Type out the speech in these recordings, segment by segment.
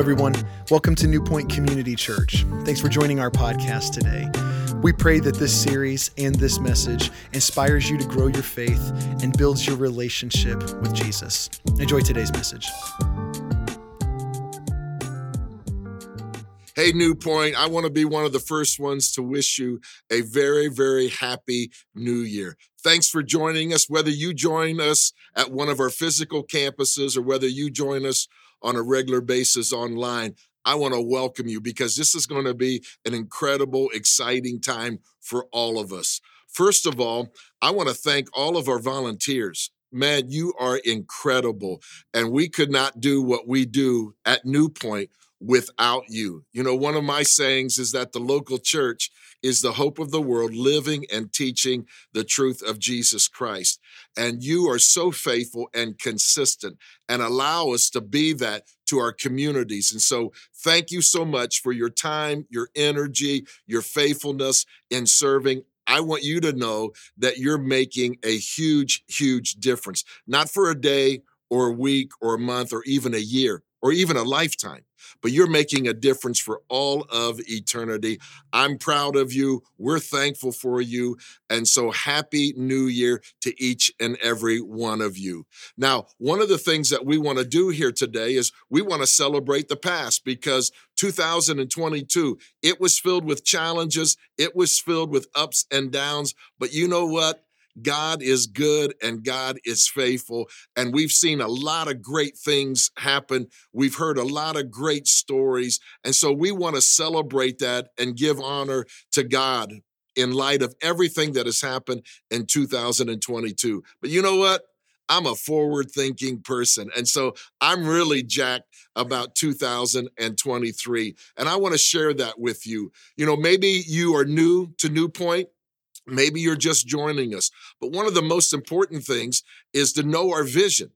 everyone. Welcome to New Point Community Church. Thanks for joining our podcast today. We pray that this series and this message inspires you to grow your faith and builds your relationship with Jesus. Enjoy today's message. Hey, New Point, I want to be one of the first ones to wish you a very, very happy new year. Thanks for joining us, whether you join us at one of our physical campuses or whether you join us on a regular basis online. I want to welcome you because this is going to be an incredible, exciting time for all of us. First of all, I want to thank all of our volunteers. Man, you are incredible. And we could not do what we do at New Point without you. You know, one of my sayings is that the local church is the hope of the world, living and teaching the truth of Jesus Christ. And you are so faithful and consistent and allow us to be that to our communities. And so, thank you so much for your time, your energy, your faithfulness in serving. I want you to know that you're making a huge, huge difference, not for a day or a week or a month or even a year or even a lifetime, but you're making a difference for all of eternity. I'm proud of you. We're thankful for you. And so happy new year to each and every one of you. Now, one of the things that we want to do here today is we want to celebrate the past because 2022, it was filled with challenges. It was filled with ups and downs. But you know what? God is good and God is faithful. And we've seen a lot of great things happen. We've heard a lot of great stories. And so we want to celebrate that and give honor to God in light of everything that has happened in 2022. But you know what? I'm a forward thinking person. And so I'm really jacked about 2023. And I want to share that with you. You know, maybe you are new to New Point. Maybe you're just joining us. But one of the most important things is to know our vision.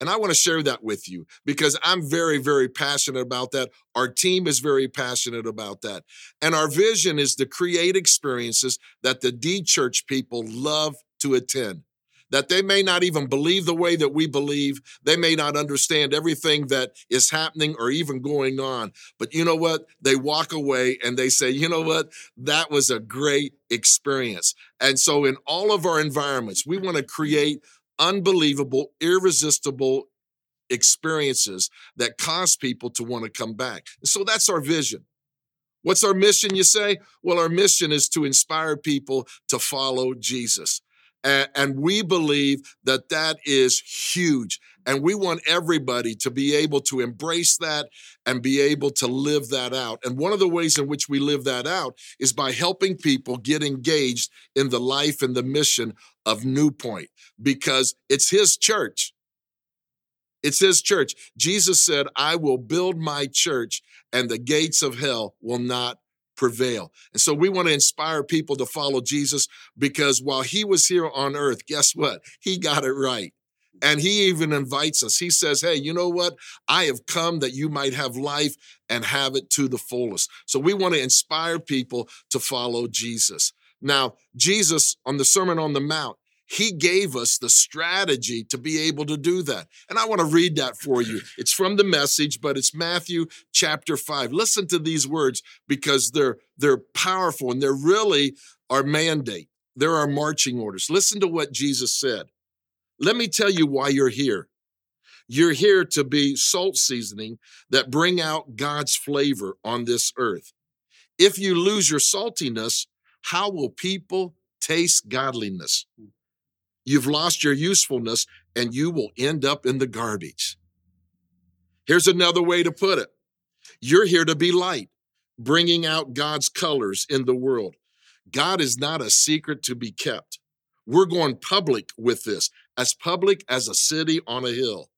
And I want to share that with you because I'm very, very passionate about that. Our team is very passionate about that. And our vision is to create experiences that the D Church people love to attend that they may not even believe the way that we believe. They may not understand everything that is happening or even going on. But you know what? They walk away and they say, you know what? That was a great experience. And so, in all of our environments, we want to create unbelievable, irresistible experiences that cause people to want to come back. So, that's our vision. What's our mission, you say? Well, our mission is to inspire people to follow Jesus. And, we believe that that is huge. And we want everybody to be able to embrace that and be able to live that out. And one of the ways in which we live that out is by helping people get engaged in the life and the mission of New Point because it's His church. It's His church. Jesus said, I will build my church and the gates of hell will not prevail. And so we want to inspire people to follow Jesus because while he was here on earth, guess what? He got it right. And he even invites us. He says, Hey, you know what? I have come that you might have life and have it to the fullest. So we want to inspire people to follow Jesus. Now, Jesus on the Sermon on the Mount, he gave us the strategy to be able to do that. And I want to read that for you. It's from the message, but it's Matthew chapter 5. Listen to these words because they're they're powerful and they're really our mandate. They're our marching orders. Listen to what Jesus said. Let me tell you why you're here. You're here to be salt seasoning that bring out God's flavor on this earth. If you lose your saltiness, how will people taste godliness? You've lost your usefulness and you will end up in the garbage. Here's another way to put it you're here to be light, bringing out God's colors in the world. God is not a secret to be kept. We're going public with this, as public as a city on a hill.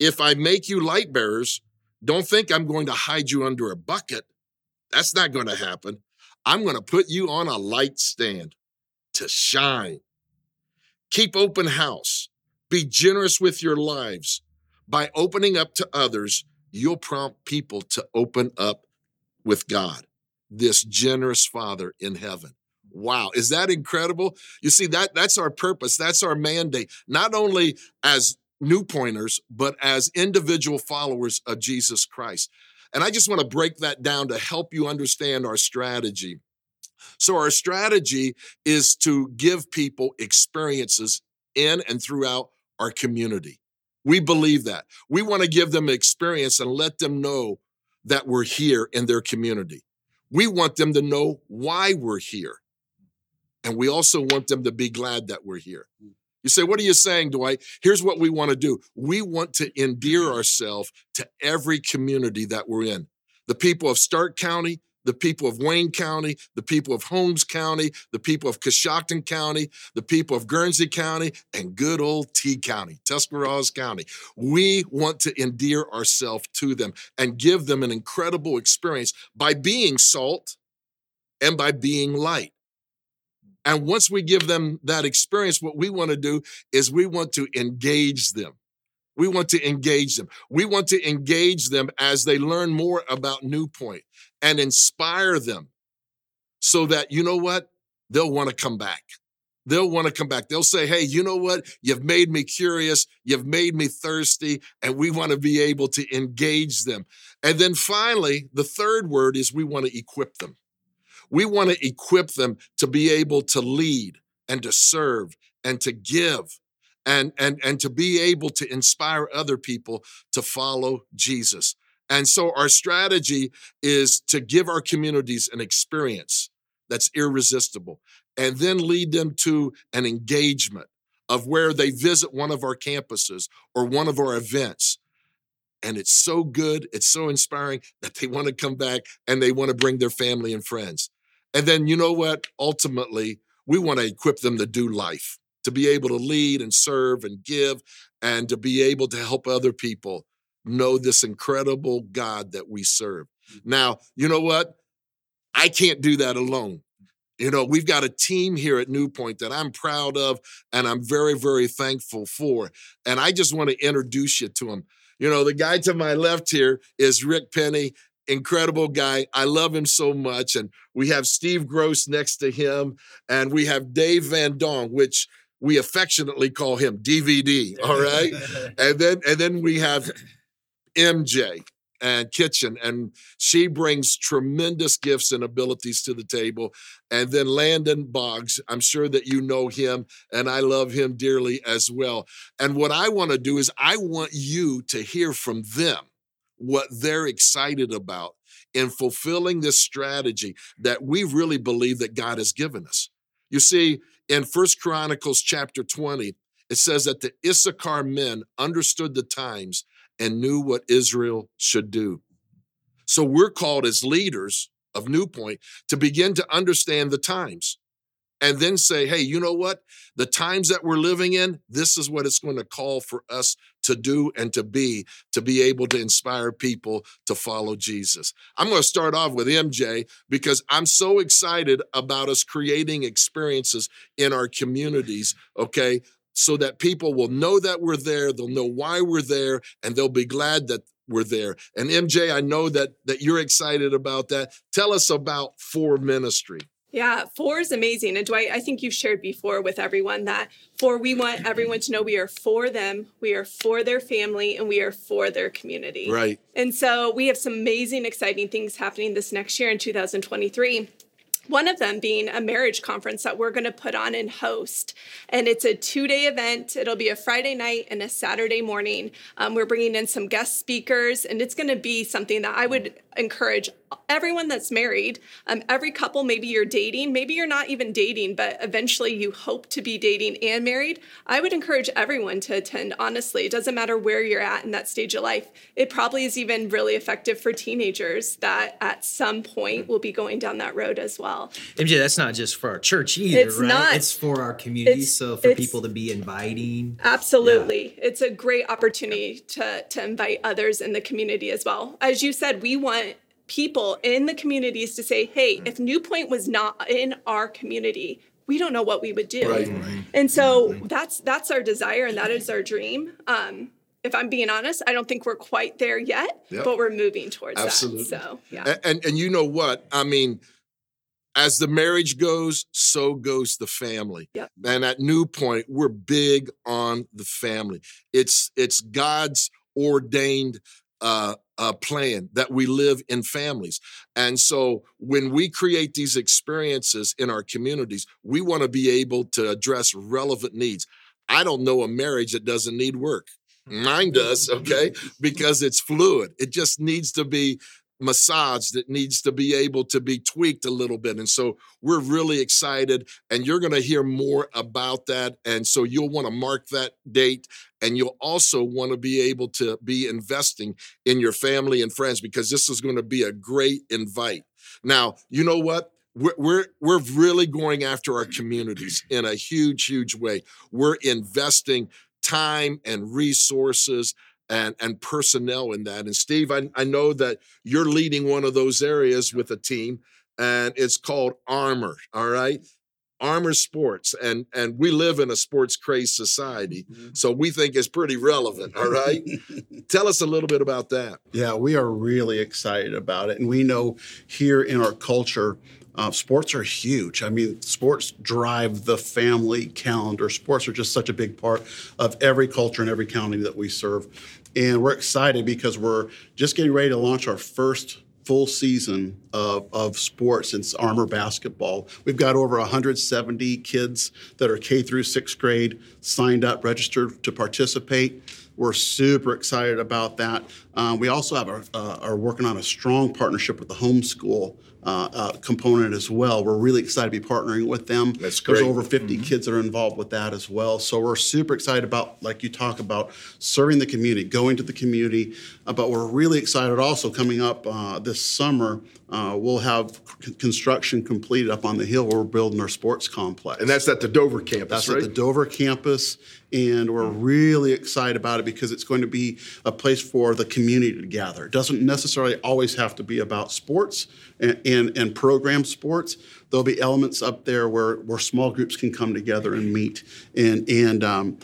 If I make you light bearers, don't think I'm going to hide you under a bucket. That's not going to happen. I'm going to put you on a light stand to shine. Keep open house. Be generous with your lives. By opening up to others, you'll prompt people to open up with God, this generous Father in heaven. Wow, is that incredible? You see that that's our purpose, that's our mandate, not only as new pointers, but as individual followers of Jesus Christ. And I just want to break that down to help you understand our strategy. So, our strategy is to give people experiences in and throughout our community. We believe that. We want to give them experience and let them know that we're here in their community. We want them to know why we're here. And we also want them to be glad that we're here. You say, What are you saying, Dwight? Here's what we want to do we want to endear ourselves to every community that we're in. The people of Stark County, the people of Wayne County, the people of Holmes County, the people of Coshocton County, the people of Guernsey County, and good old T County, Tuscarawas County. We want to endear ourselves to them and give them an incredible experience by being salt and by being light. And once we give them that experience, what we want to do is we want to engage them. We want to engage them. We want to engage them as they learn more about New Point and inspire them so that, you know what? They'll want to come back. They'll want to come back. They'll say, hey, you know what? You've made me curious. You've made me thirsty. And we want to be able to engage them. And then finally, the third word is we want to equip them. We want to equip them to be able to lead and to serve and to give and, and, and to be able to inspire other people to follow Jesus. And so our strategy is to give our communities an experience that's irresistible and then lead them to an engagement of where they visit one of our campuses or one of our events and it's so good, it's so inspiring that they want to come back and they want to bring their family and friends. And then, you know what? Ultimately, we want to equip them to do life, to be able to lead and serve and give, and to be able to help other people know this incredible God that we serve. Mm-hmm. Now, you know what? I can't do that alone. You know, we've got a team here at New Point that I'm proud of and I'm very, very thankful for. And I just want to introduce you to them. You know, the guy to my left here is Rick Penny incredible guy. I love him so much. And we have Steve Gross next to him, and we have Dave Van Dong, which we affectionately call him DVD. All right. and then and then we have MJ and Kitchen, and she brings tremendous gifts and abilities to the table. And then Landon Boggs, I'm sure that you know him, and I love him dearly as well. And what I want to do is I want you to hear from them what they're excited about in fulfilling this strategy that we really believe that God has given us. You see, in First Chronicles chapter 20, it says that the Issachar men understood the times and knew what Israel should do. So we're called as leaders of New Point to begin to understand the times and then say, hey, you know what? The times that we're living in, this is what it's going to call for us to do and to be, to be able to inspire people to follow Jesus. I'm going to start off with MJ because I'm so excited about us creating experiences in our communities, okay? So that people will know that we're there, they'll know why we're there, and they'll be glad that we're there. And MJ, I know that that you're excited about that. Tell us about For Ministry. Yeah, For is amazing. And Dwight, I think you've shared before with everyone that for we want everyone to know we are for them, we are for their family, and we are for their community. Right. And so we have some amazing, exciting things happening this next year in 2023 one of them being a marriage conference that we're going to put on and host. And it's a two day event. It'll be a Friday night and a Saturday morning. Um, we're bringing in some guest speakers, and it's going to be something that I would encourage everyone that's married, um, every couple, maybe you're dating, maybe you're not even dating, but eventually you hope to be dating and married. I would encourage everyone to attend, honestly. It doesn't matter where you're at in that stage of life. It probably is even really effective for teenagers that at some point will be going down that road as well. MJ, that's not just for our church either, it's right? Not, it's for our community. So for people to be inviting. Absolutely. Yeah. It's a great opportunity to, to invite others in the community as well. As you said, we want people in the communities to say, hey, if New Point was not in our community, we don't know what we would do. Right, right. And so that's that's our desire and that is our dream. Um, if I'm being honest, I don't think we're quite there yet, yep. but we're moving towards Absolutely. that. So yeah. And, and and you know what? I mean, as the marriage goes, so goes the family. Yep. And at New Point, we're big on the family. It's it's God's ordained uh, uh, plan that we live in families. And so when we create these experiences in our communities, we want to be able to address relevant needs. I don't know a marriage that doesn't need work. Mine does, okay? Because it's fluid. It just needs to be massaged that needs to be able to be tweaked a little bit. And so we're really excited, and you're going to hear more about that. And so you'll want to mark that date, and you'll also want to be able to be investing in your family and friends because this is going to be a great invite. Now, you know what? We're, we're, we're really going after our communities in a huge, huge way. We're investing time and resources and, and personnel in that. And Steve, I, I know that you're leading one of those areas with a team, and it's called Armor. All right. Armor Sports, and and we live in a sports crazed society, mm-hmm. so we think it's pretty relevant. All right, tell us a little bit about that. Yeah, we are really excited about it, and we know here in our culture, uh, sports are huge. I mean, sports drive the family calendar. Sports are just such a big part of every culture and every county that we serve. And we're excited because we're just getting ready to launch our first full season of, of sports in Armor basketball. We've got over 170 kids that are K through sixth grade signed up, registered to participate. We're super excited about that. Um, we also have our, uh, are working on a strong partnership with the homeschool uh, uh, component as well. We're really excited to be partnering with them. That's great. There's over 50 mm-hmm. kids that are involved with that as well. So we're super excited about, like you talk about, serving the community, going to the community. Uh, but we're really excited also coming up uh, this summer. Uh, we'll have c- construction completed up on the hill where we're building our sports complex. And that's at the Dover campus, that's right? at the Dover campus. And we're really excited about it because it's going to be a place for the community to gather. It doesn't necessarily always have to be about sports and, and, and program sports. There'll be elements up there where, where small groups can come together and meet. And, and um,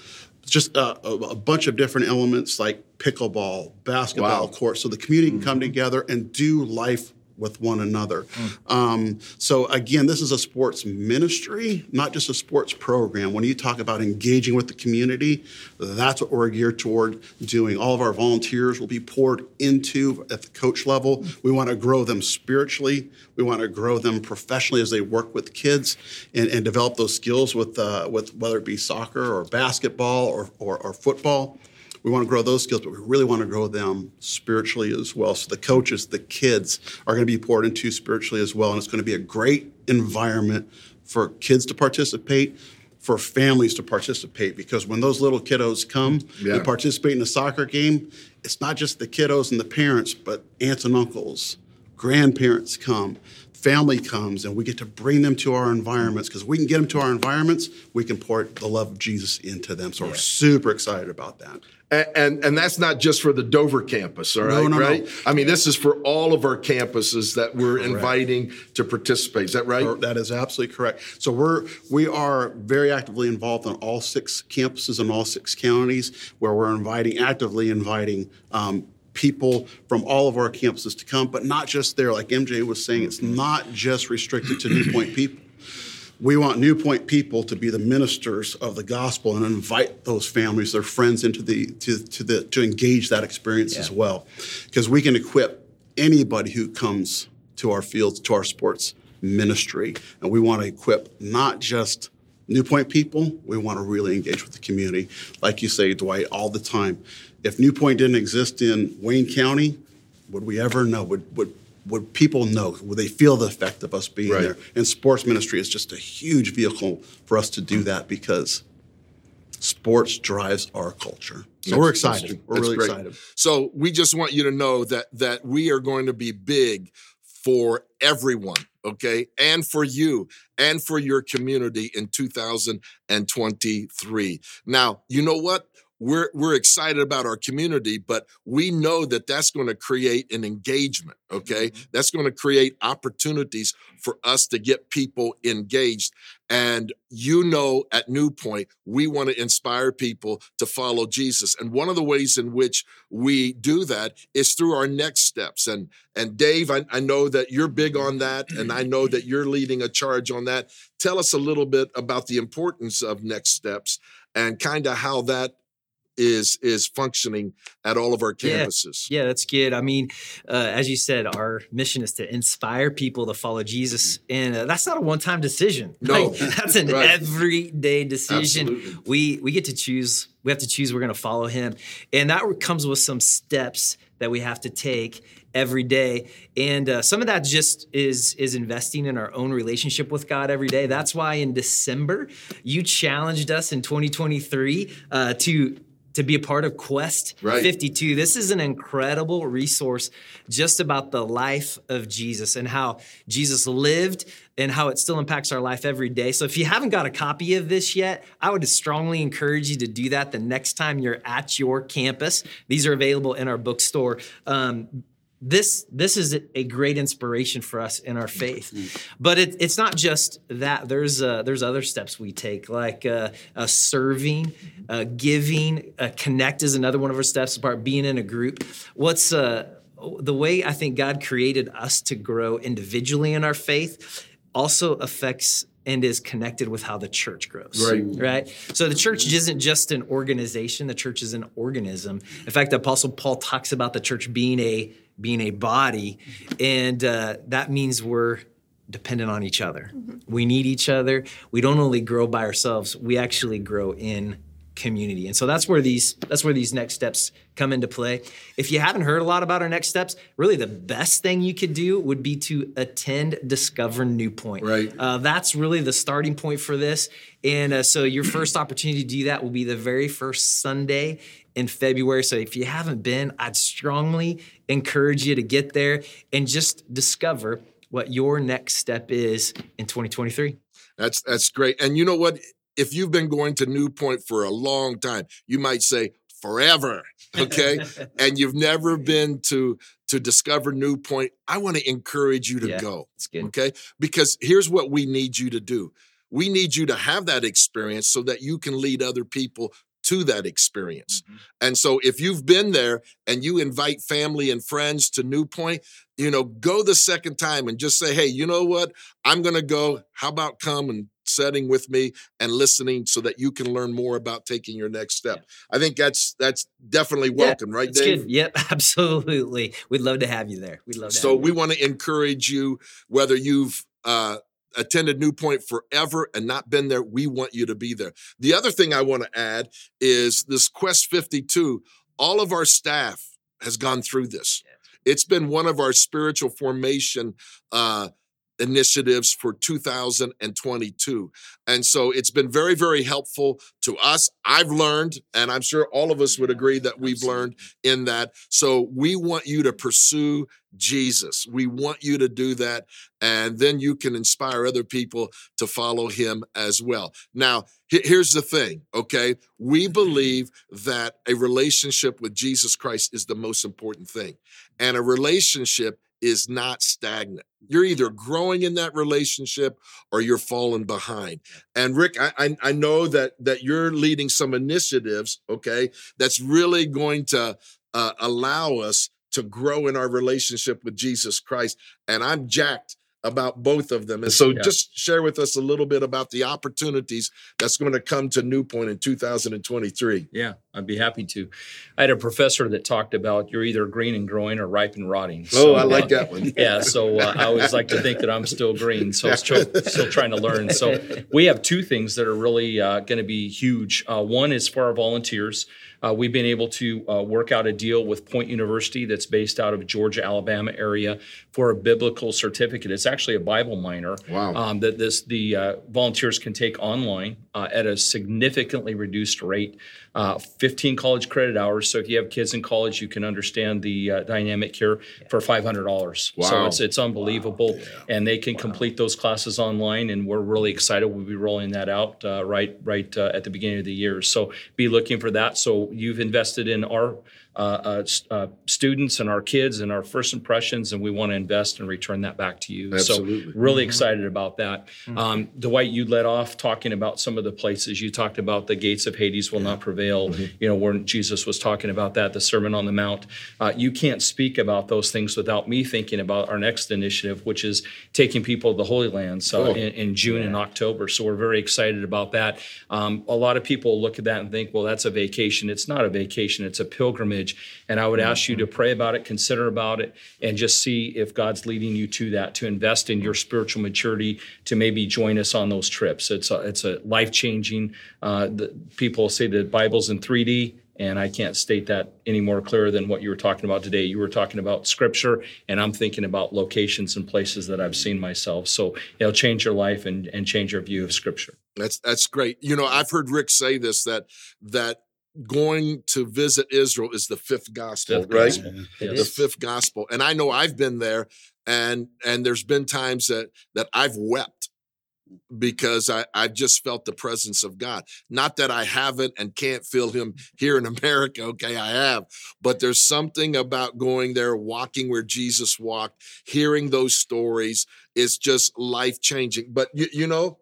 just a, a, bunch of different elements like pickleball, basketball wow. court, so the community can come mm-hmm. together and do life with one another. Mm. Um, so again, this is a sports ministry, not just a sports program. When you talk about engaging with the community, that's what we're geared toward doing. All of our volunteers will be poured into at the coach level. We want to grow them spiritually. We want to grow them professionally as they work with kids and, and develop those skills with, uh, with whether it be soccer or basketball or, or, or football we want to grow those skills, but we really want to grow them spiritually as well. So the coaches, the kids are going to be poured into spiritually as well. And it's going to be a great environment for kids to participate, for families to participate, because when those little kiddos come yeah. and participate in a soccer game, it's not just the kiddos and the parents, but aunts and uncles, grandparents come family comes and we get to bring them to our environments because we can get them to our environments we can pour the love of jesus into them so yeah. we're super excited about that and, and, and that's not just for the Dover campus, all right? No, no, right? No. I mean, this is for all of our campuses that we're correct. inviting to participate. Is that right? That is absolutely correct. So we're we are very actively involved on all six campuses in all six counties, where we're inviting actively inviting um, people from all of our campuses to come, but not just there. Like MJ was saying, it's not just restricted to New Point people. We want New Point people to be the ministers of the gospel and invite those families, their friends, into the to, to the to engage that experience yeah. as well, because we can equip anybody who comes to our fields, to our sports ministry, and we want to equip not just New Point people. We want to really engage with the community, like you say, Dwight, all the time. If New Point didn't exist in Wayne County, would we ever know? Would would would people know? Would they feel the effect of us being right. there? And sports ministry is just a huge vehicle for us to do that because sports drives our culture. So that's, we're excited. We're really great. excited. So we just want you to know that that we are going to be big for everyone, okay? And for you and for your community in 2023. Now, you know what? We're we're excited about our community but we know that that's going to create an engagement okay? Mm-hmm. that's going to create opportunities for us to get people engaged. And you know at new point we want to inspire people to follow jesus. And one of the ways in which we do that is through our next steps. And and dave i, I know that you're big on that and i know that you're leading a charge on that. Tell us a little bit about the importance of next steps and kind of how that is is functioning at all of our campuses. Yeah, yeah that's good. I mean, uh, as you said, our mission is to inspire people to follow Jesus, and uh, that's not a one-time decision. No, like, that's an right. everyday decision. Absolutely. We we get to choose. We have to choose. We're going to follow Him, and that comes with some steps that we have to take every day and uh, some of that just is is investing in our own relationship with god every day that's why in december you challenged us in 2023 uh, to to be a part of Quest right. 52. This is an incredible resource just about the life of Jesus and how Jesus lived and how it still impacts our life every day. So if you haven't got a copy of this yet, I would strongly encourage you to do that the next time you're at your campus. These are available in our bookstore. Um, this this is a great inspiration for us in our faith. Mm-hmm. but it, it's not just that. There's uh, there's other steps we take like uh, uh, serving uh, giving uh, connect is another one of our steps apart being in a group. What's uh, the way i think god created us to grow individually in our faith also affects and is connected with how the church grows. Right. Right. So the church isn't just an organization, the church is an organism. In fact, the Apostle Paul talks about the church being a being a body, and uh, that means we're dependent on each other. Mm-hmm. We need each other. We don't only grow by ourselves; we actually grow in community. And so that's where these that's where these next steps come into play. If you haven't heard a lot about our next steps, really the best thing you could do would be to attend Discover New Point. Right. Uh, that's really the starting point for this. And uh, so your first opportunity to do that will be the very first Sunday in February. So if you haven't been, I'd strongly encourage you to get there and just discover what your next step is in 2023. That's that's great. And you know what? If you've been going to New Point for a long time, you might say forever, okay? and you've never been to to discover New Point, I want to encourage you to yeah, go. Okay? Because here's what we need you to do. We need you to have that experience so that you can lead other people to that experience. Mm-hmm. And so if you've been there and you invite family and friends to New Point, you know, go the second time and just say, hey, you know what? I'm going to go. How about come and setting with me and listening so that you can learn more about taking your next step. Yeah. I think that's that's definitely welcome, yeah, right, Dave? Good. Yep, absolutely. We'd love to have you there. We'd love to. So we want to encourage you, whether you've uh, attended New Point forever and not been there, we want you to be there. The other thing I want to add is this Quest 52, all of our staff has gone through this. It's been one of our spiritual formation uh, initiatives for 2022. And so it's been very, very helpful to us. I've learned, and I'm sure all of us would agree that we've learned in that. So we want you to pursue Jesus. We want you to do that. And then you can inspire other people to follow him as well. Now, here's the thing, okay? We believe that a relationship with Jesus Christ is the most important thing. And a relationship is not stagnant. You're either growing in that relationship or you're falling behind. And Rick, I, I, I know that that you're leading some initiatives, okay, that's really going to uh, allow us to grow in our relationship with Jesus Christ. And I'm jacked about both of them. And so yeah. just share with us a little bit about the opportunities that's going to come to New Point in 2023. Yeah, I'd be happy to. I had a professor that talked about you're either green and growing or ripe and rotting. So, oh, I like uh, that one. yeah, so uh, I always like to think that I'm still green, so I'm still, still trying to learn. So we have two things that are really uh, going to be huge. Uh, one is for our volunteers. Uh, we've been able to uh, work out a deal with Point University that's based out of Georgia, Alabama area for a biblical certificate. It's actually a Bible minor. Wow. Um, that this the uh, volunteers can take online uh, at a significantly reduced rate. Uh, 15 college credit hours. So if you have kids in college, you can understand the uh, dynamic here for $500. Wow. So it's, it's unbelievable. Wow. Yeah. And they can wow. complete those classes online. And we're really excited. We'll be rolling that out uh, right right uh, at the beginning of the year. So be looking for that. So you've invested in our uh, uh, students and our kids and our first impressions, and we want to invest and return that back to you. Absolutely. So, really excited about that. Um, Dwight, you led off talking about some of the places. You talked about the gates of Hades will not prevail. You know, when Jesus was talking about that, the Sermon on the Mount. Uh, you can't speak about those things without me thinking about our next initiative, which is taking people to the Holy Land so Cool. in, in June and October. So we're very excited about that. Um, a lot of people look at that and think, well, that's a vacation. It's not a vacation, it's a pilgrimage. And I would ask you to pray about it, consider about it, and just see if God's leading you to that, to invest in your spiritual maturity, to maybe join us on those trips. It's a, it's a life changing. Uh, people say the Bible's in 3D. And I can't state that any more clearer than what you were talking about today. You were talking about scripture, and I'm thinking about locations and places that I've seen myself. So it'll change your life and, and change your view of scripture. That's that's great. You know, I've heard Rick say this that that going to visit Israel is the fifth gospel, Fifth right? gospel. The is. fifth gospel. And I know I've been there and and there's been times that that I've wept because I, I've just felt the presence of God. Not that I haven't and can't feel him here in America. Okay, I have. But there's something about going there, walking where Jesus walked, hearing those stories is just life changing. But you, you know,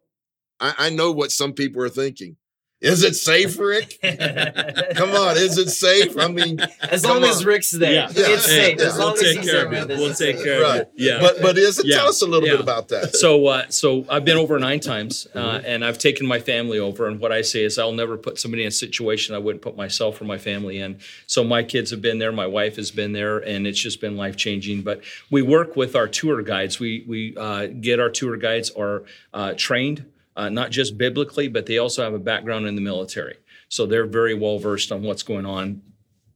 I, I know what some people are thinking. Is it safe, Rick? Come on, is it safe? I mean, As Come long as. Rick's there, Yeah. it's Hey, safe. As we'll long as he's there, man, this is safe. right. Yeah. But but is it? Yeah. Tell us a little Yeah. bit about that. So, uh, so I've been over nine times, uh, Mm-hmm. and I've taken my family over. And what I say is, I'll never put somebody in a situation I wouldn't put myself or my family in. So my kids have been there, my wife has been there, and it's just been life changing. But we work with our tour guides. We we uh, get our tour guides are uh, trained. Uh, not just biblically, but they also have a background in the military. So they're very well versed on what's going on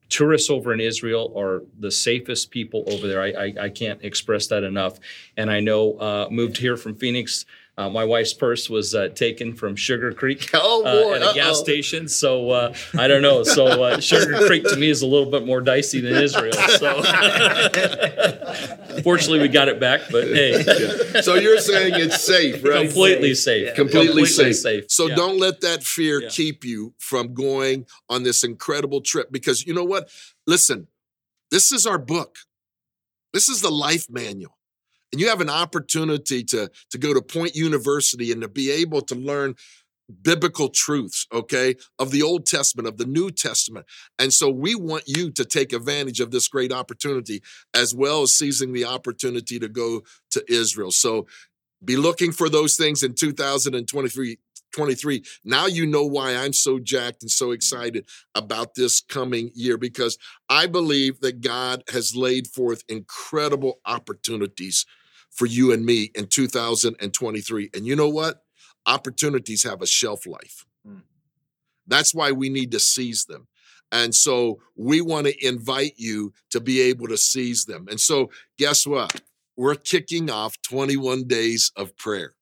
tourists over in Israel are the safest people over there. I, I, I can't express that enough. And I know, uh, moved here from Phoenix. Uh, my wife's purse was uh, taken from Sugarcreek Oh, uh, boy, at a gas uh-oh. station. So uh, I don't know. So uh, Sugarcreek to me is a little bit more dicey than Israel. So fortunately, we got it back. But hey, So you're saying it's safe, right? completely safe. completely, safe. So Yeah. don't let that fear Yeah. keep you from going on this incredible trip because you know what? Listen, this is our book. This is the life manual. And you have an opportunity to, to go to Point University and to be able to learn biblical truths, okay, of the Old Testament, of the New Testament. And so we want you to take advantage of this great opportunity as well as seizing the opportunity to go to Israel. So be looking for those things in 2023 23 now you know why i'm so jacked and so excited about this coming year because i believe that god has laid forth incredible opportunities for you and me in 2023 and you know what? Opportunities have a shelf life. Mm. that's why we need to seize them. And so we want to invite you to be able to seize them. And so guess what? We're kicking off 21 days of prayer.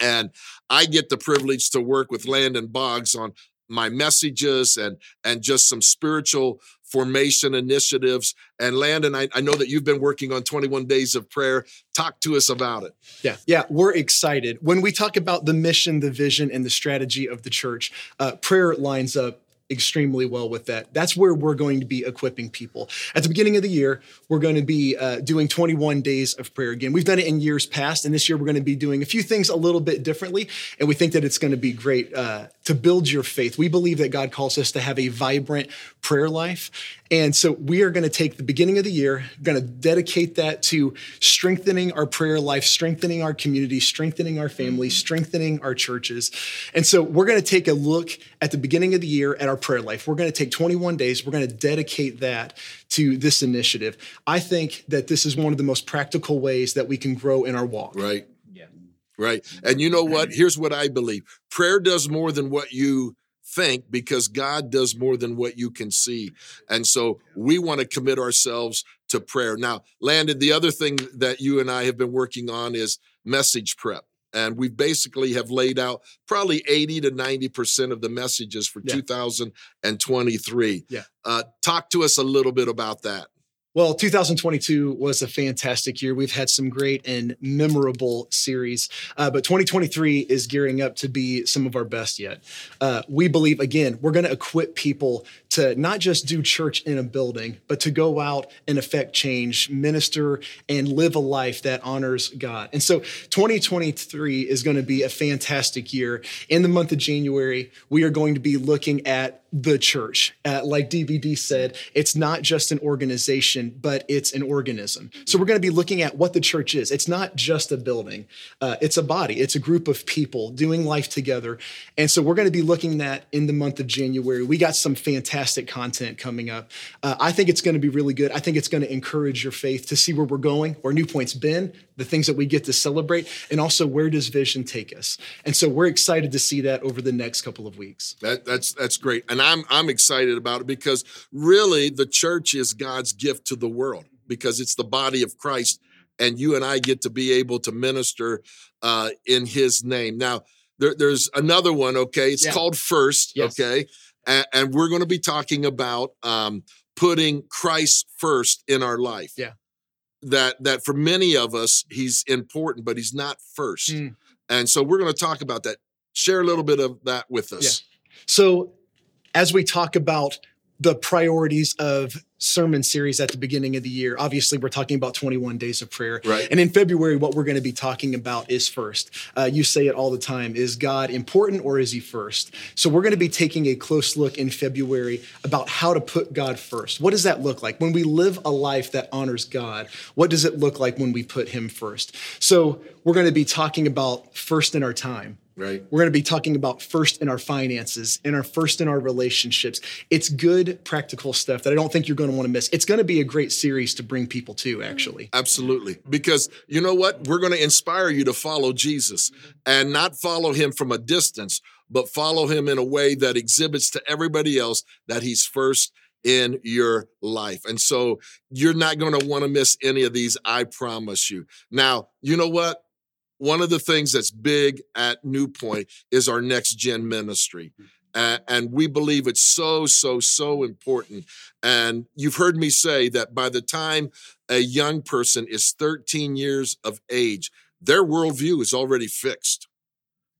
And I get the privilege to work with Landon Boggs on my messages and and just some spiritual formation initiatives. And Landon, I, I know that you've been working on 21 days of prayer. Talk to us about it. Yeah, yeah, we're excited. When we talk about the mission, the vision, and the strategy of the church, uh, prayer lines up extremely well with that. That's where we're going to be equipping people. At the beginning of the year, we're going to be uh, doing 21 days of prayer again. We've done it in years past, and this year we're going to be doing a few things a little bit differently, and we think that it's going to be great uh, to build your faith. We believe that God calls us to have a vibrant prayer life. And so we are going to take the beginning of the year, going to dedicate that to strengthening our prayer life, strengthening our community, strengthening our families, mm-hmm. strengthening our churches. And so we're going to take a look at the beginning of the year at our prayer life. We're going to take 21 days, we're going to dedicate that to this initiative. I think that this is one of the most practical ways that we can grow in our walk. Right. Right. And you know what? Here's what I believe prayer does more than what you think because God does more than what you can see. And so we want to commit ourselves to prayer. Now, Landon, the other thing that you and I have been working on is message prep. And we basically have laid out probably 80 to 90% of the messages for Yeah. 2023. Yeah. Uh, talk to us a little bit about that. Well, 2022 was a fantastic year. We've had some great and memorable series, uh, but 2023 is gearing up to be some of our best yet. Uh, we believe, again, we're going to equip people to not just do church in a building, but to go out and affect change, minister, and live a life that honors God. And so 2023 is going to be a fantastic year. In the month of January, we are going to be looking at the church. Uh, like DVD said, it's not just an organization, but it's an organism. So we're going to be looking at what the church is. It's not just a building, uh, it's a body, it's a group of people doing life together. And so we're going to be looking at in the month of January. We got some fantastic content coming up. Uh, I think it's going to be really good. I think it's going to encourage your faith to see where we're going, where New Point's been, the things that we get to celebrate, and also where does vision take us. And so we're excited to see that over the next couple of weeks. That, that's that's great, and I'm I'm excited about it because really the church is God's gift to the world because it's the body of Christ, and you and I get to be able to minister uh, in His name. Now there, there's another one. Okay, it's Yeah. called First. Yes. Okay, and, and we're going to be talking about um, putting Christ first in our life. Yeah. That that for many of us he's important, but he's not first. Mm. And so we're going to talk about that. Share a little bit of that with us. So, as we talk about the priorities of sermon series at the beginning of the year, obviously we're talking about 21 days of prayer. Right. And in February, what we're going to be talking about is first. Uh, you say it all the time is God important or is he first? So, we're going to be taking a close look in February about how to put God first. What does that look like? When we live a life that honors God, what does it look like when we put him first? So, we're going to be talking about first in our time. Right. We're going to be talking about first in our finances, in our first in our relationships. It's good practical stuff that I don't think you're going to want to miss. It's going to be a great series to bring people to actually. Absolutely. Because you know what? We're going to inspire you to follow Jesus and not follow him from a distance, but follow him in a way that exhibits to everybody else that he's first in your life. And so you're not going to want to miss any of these, I promise you. Now, you know what? One of the things that's big at New Point is our next gen ministry. And we believe it's so, so, so important. And you've heard me say that by the time a young person is 13 years of age, their worldview is already fixed.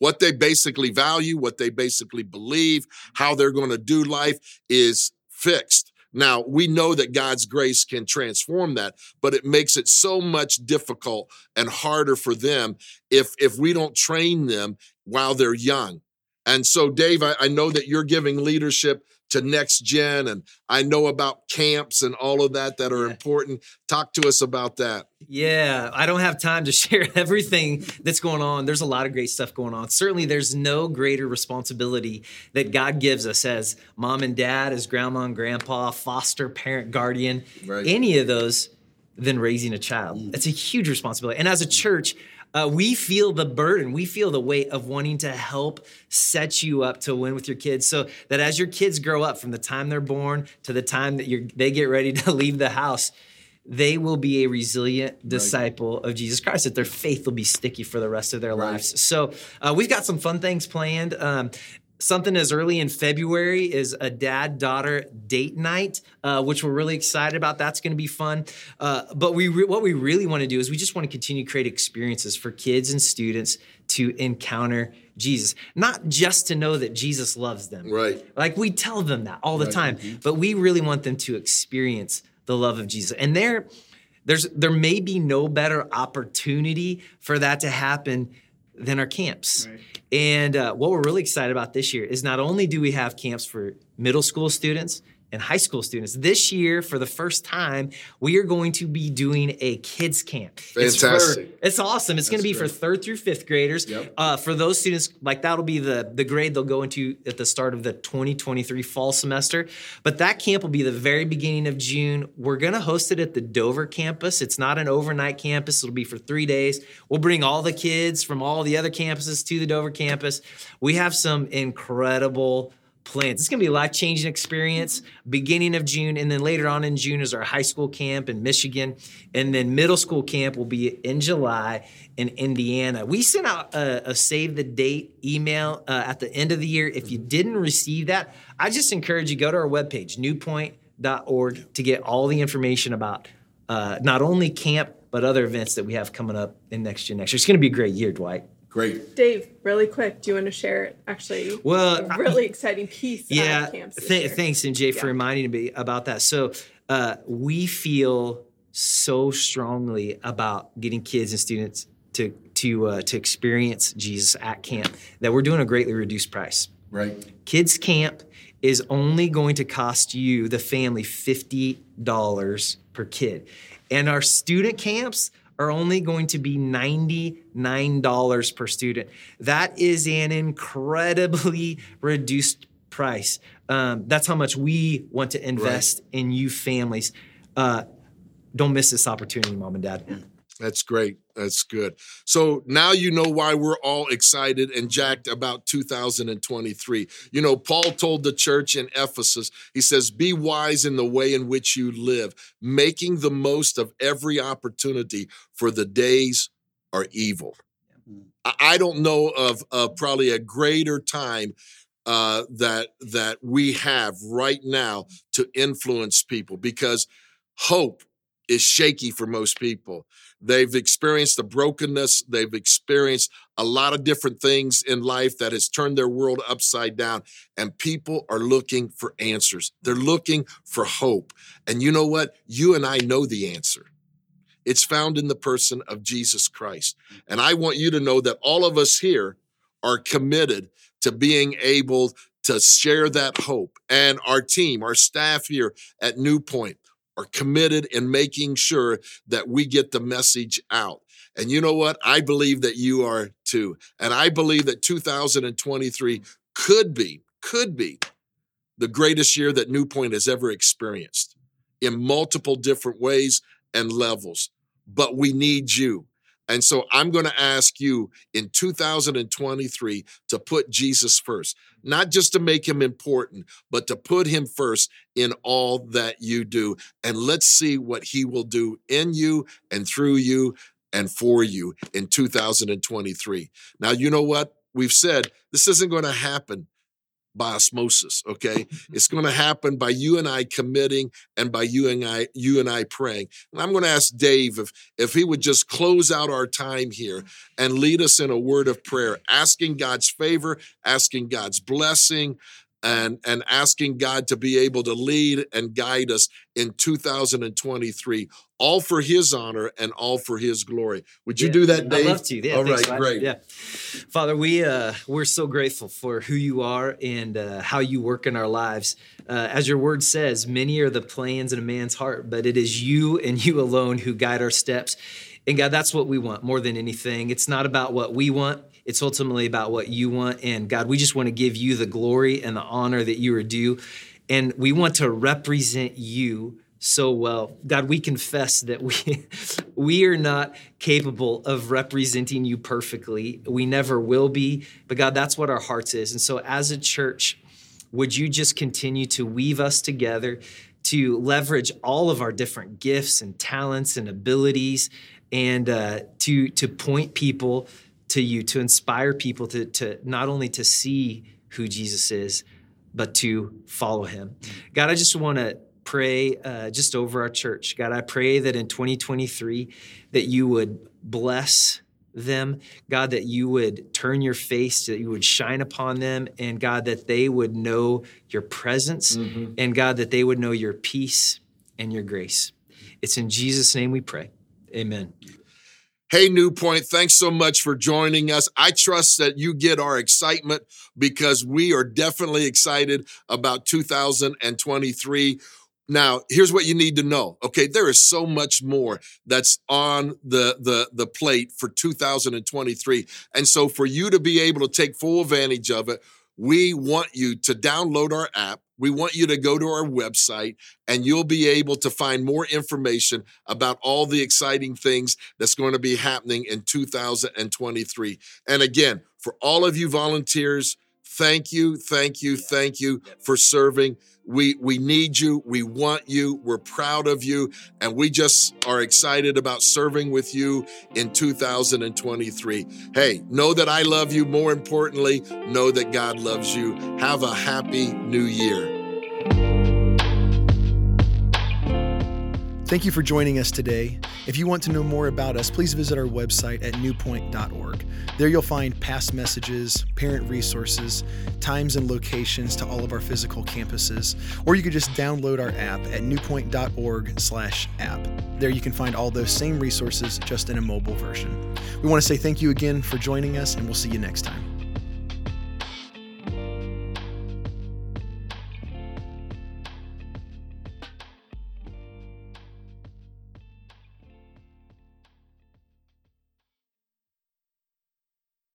What they basically value, what they basically believe, how they're going to do life is fixed. Now, we know that God's grace can transform that, but it makes it so much difficult and harder for them if if we don't train them while they're young. And so, Dave, I, I know that you're giving leadership to next gen, and I know about camps and all of that that are Yeah. important. Talk to us about that. Yeah, I don't have time to share everything that's going on. There's a lot of great stuff going on. Certainly, there's no greater responsibility that God gives us as mom and dad, as grandma and grandpa, foster parent, guardian, Right. any of those than raising a child. Mm. It's a huge responsibility. And as a mm. church, uh, we feel the burden, we feel the weight of wanting to help set you up to win with your kids so that as your kids grow up from the time they're born to the time that you're, they get ready to leave the house, they will be a resilient disciple of Jesus Christ, that their faith will be sticky for the rest of their lives. So, uh, we've got some fun things planned. Um, something as early in February is a dad daughter date night, uh, which we're really excited about. That's going to be fun. Uh, but we re- what we really want to do is we just want to continue to create experiences for kids and students to encounter Jesus, not just to know that Jesus loves them. Right. Like we tell them that all the time, but we really want them to experience the love of Jesus. And there, there's there may be no better opportunity for that to happen than our camps. And uh, what we're really excited about this year is not only do we have camps for middle school students and high school students, this year for the first time we are going to be doing a kids camp. It's for- Fantastic. It's, awesome. It's going to be for third through fifth graders. Yep. Uh, for those students, like that'll be the the grade they'll go into at the start of the 2023 fall semester. But that camp will be the very beginning of June. We're going to host it at the Dover campus. It's not an overnight campus. It'll be for three days. We'll bring all the kids from all the other campuses to the Dover campus. We have some incredible plans. It's going to be a life changing experience. Beginning of June, and then later on in June is our high school camp in Michigan, and then middle school camp will be in July in Indiana. We sent out a, a save the date email uh, at the end of the year. If you didn't receive that, I just encourage you go to our webpage newpoint.org to get all the information about uh, not only camp but other events that we have coming up in next year. Next year, it's going to be a great year, Dwight. Great. Dave, really quick, do you want to share it? actually Well, a really exciting piece yeah at camps? this th- thanks mj for Yeah. reminding me about that so uh, we feel so strongly about getting kids and students to to uh, to experience jesus at camp that we're doing a greatly reduced price Right. kids camp is only going to cost you the family $50 per kid and our student camps are only going to be $99 per student. That is an incredibly reduced price. Um, that's how much we want to invest in you families. Uh, don't miss this opportunity mom and dad That's great. That's good. So now you know why we're all excited and jacked about 2023. You know, Paul told the church in Ephesus, he says, Be wise in the way in which you live, making the most of every opportunity, for the days are evil. I I don't know of, of probably a greater time uh, that that we have right now to influence people because hope is shaky for most people. They've experienced the brokenness. They've experienced a lot of different things in life that has turned their world upside down. And people are looking for answers. They're looking for hope. And you know what? You and I know the answer. It's found in the person of Jesus Christ. And I want you to know that all of us here are committed to being able to share that hope. And our team, our staff here at New Point, are committed in making sure that we get the message out. And you know what? I believe that you are too. And I believe that 2023 could be, could be the greatest year that New Point has ever experienced in multiple different ways and levels. But we need you. And so I'm going to ask you in 2023 to put Jesus first, not just to make him important, but to put him first in all that you do. And let's see what he will do in you and through you and for you in 2023. Now, you know what? We've said this isn't going to happen by osmosis okay? Mm-hmm. It's going to happen by you and i committing and by you and i you and i praying. And i'm going to ask dave if if he would just close out our time here mm-hmm. and lead us in a word of prayer asking god's favor asking god's blessing and and asking god to be able to lead and guide us in 2023 all for his honor and all for his glory would you Yeah, do that dave I'd love to. Yeah, all thanks, right great Yeah, Father, we uh, we're so grateful for who you are and uh, how you work in our lives. Uh, as your word says, many are the plans in a man's heart, but it is you and you alone who guide our steps. And God, that's what we want more than anything. It's not about what we want. It's ultimately about what you want. And God, we just want to give you the glory and the honor that you are due. And we want to represent you so well. God, we confess that we we are not capable of representing you perfectly. We never will be. But God, that's what our hearts is. And so as a church, would you just continue to weave us together to leverage all of our different gifts and talents and abilities and uh, to to point people to you, to inspire people to, to not only to see who Jesus is, but to follow him. God, I just want to pray uh, just over our church. God, I pray that in 2023 that you would bless them, God, that you would turn your face, that you would shine upon them, and God, that they would know your presence, and God, that they would know your peace and your grace. It's in Jesus' name we pray. Amen. Hey, New Point, thanks so much for joining us. I trust that you get our excitement because we are definitely excited about 2023. Now, here's what you need to know. Okay, there is so much more that's on the the the plate for 2023. And so for you to be able to take full advantage of it, we want you to download our app. We want you to go to our website and you'll be able to find more information about all the exciting things that's going to be happening in 2023. And again, for all of you volunteers, thank you, thank you, thank you for serving. We we need you, we want you, we're proud of you, and we just are excited about serving with you in 2023. Hey, know that I love you. More importantly, know that God loves you. Have a happy new year. Thank you for joining us today. If you want to know more about us, please visit our website at newpoint.org. There you'll find past messages, parent resources, times and locations to all of our physical campuses, or you could just download our app at newpoint.org/app. There you can find all those same resources just in a mobile version. We want to say thank you again for joining us and we'll see you next time.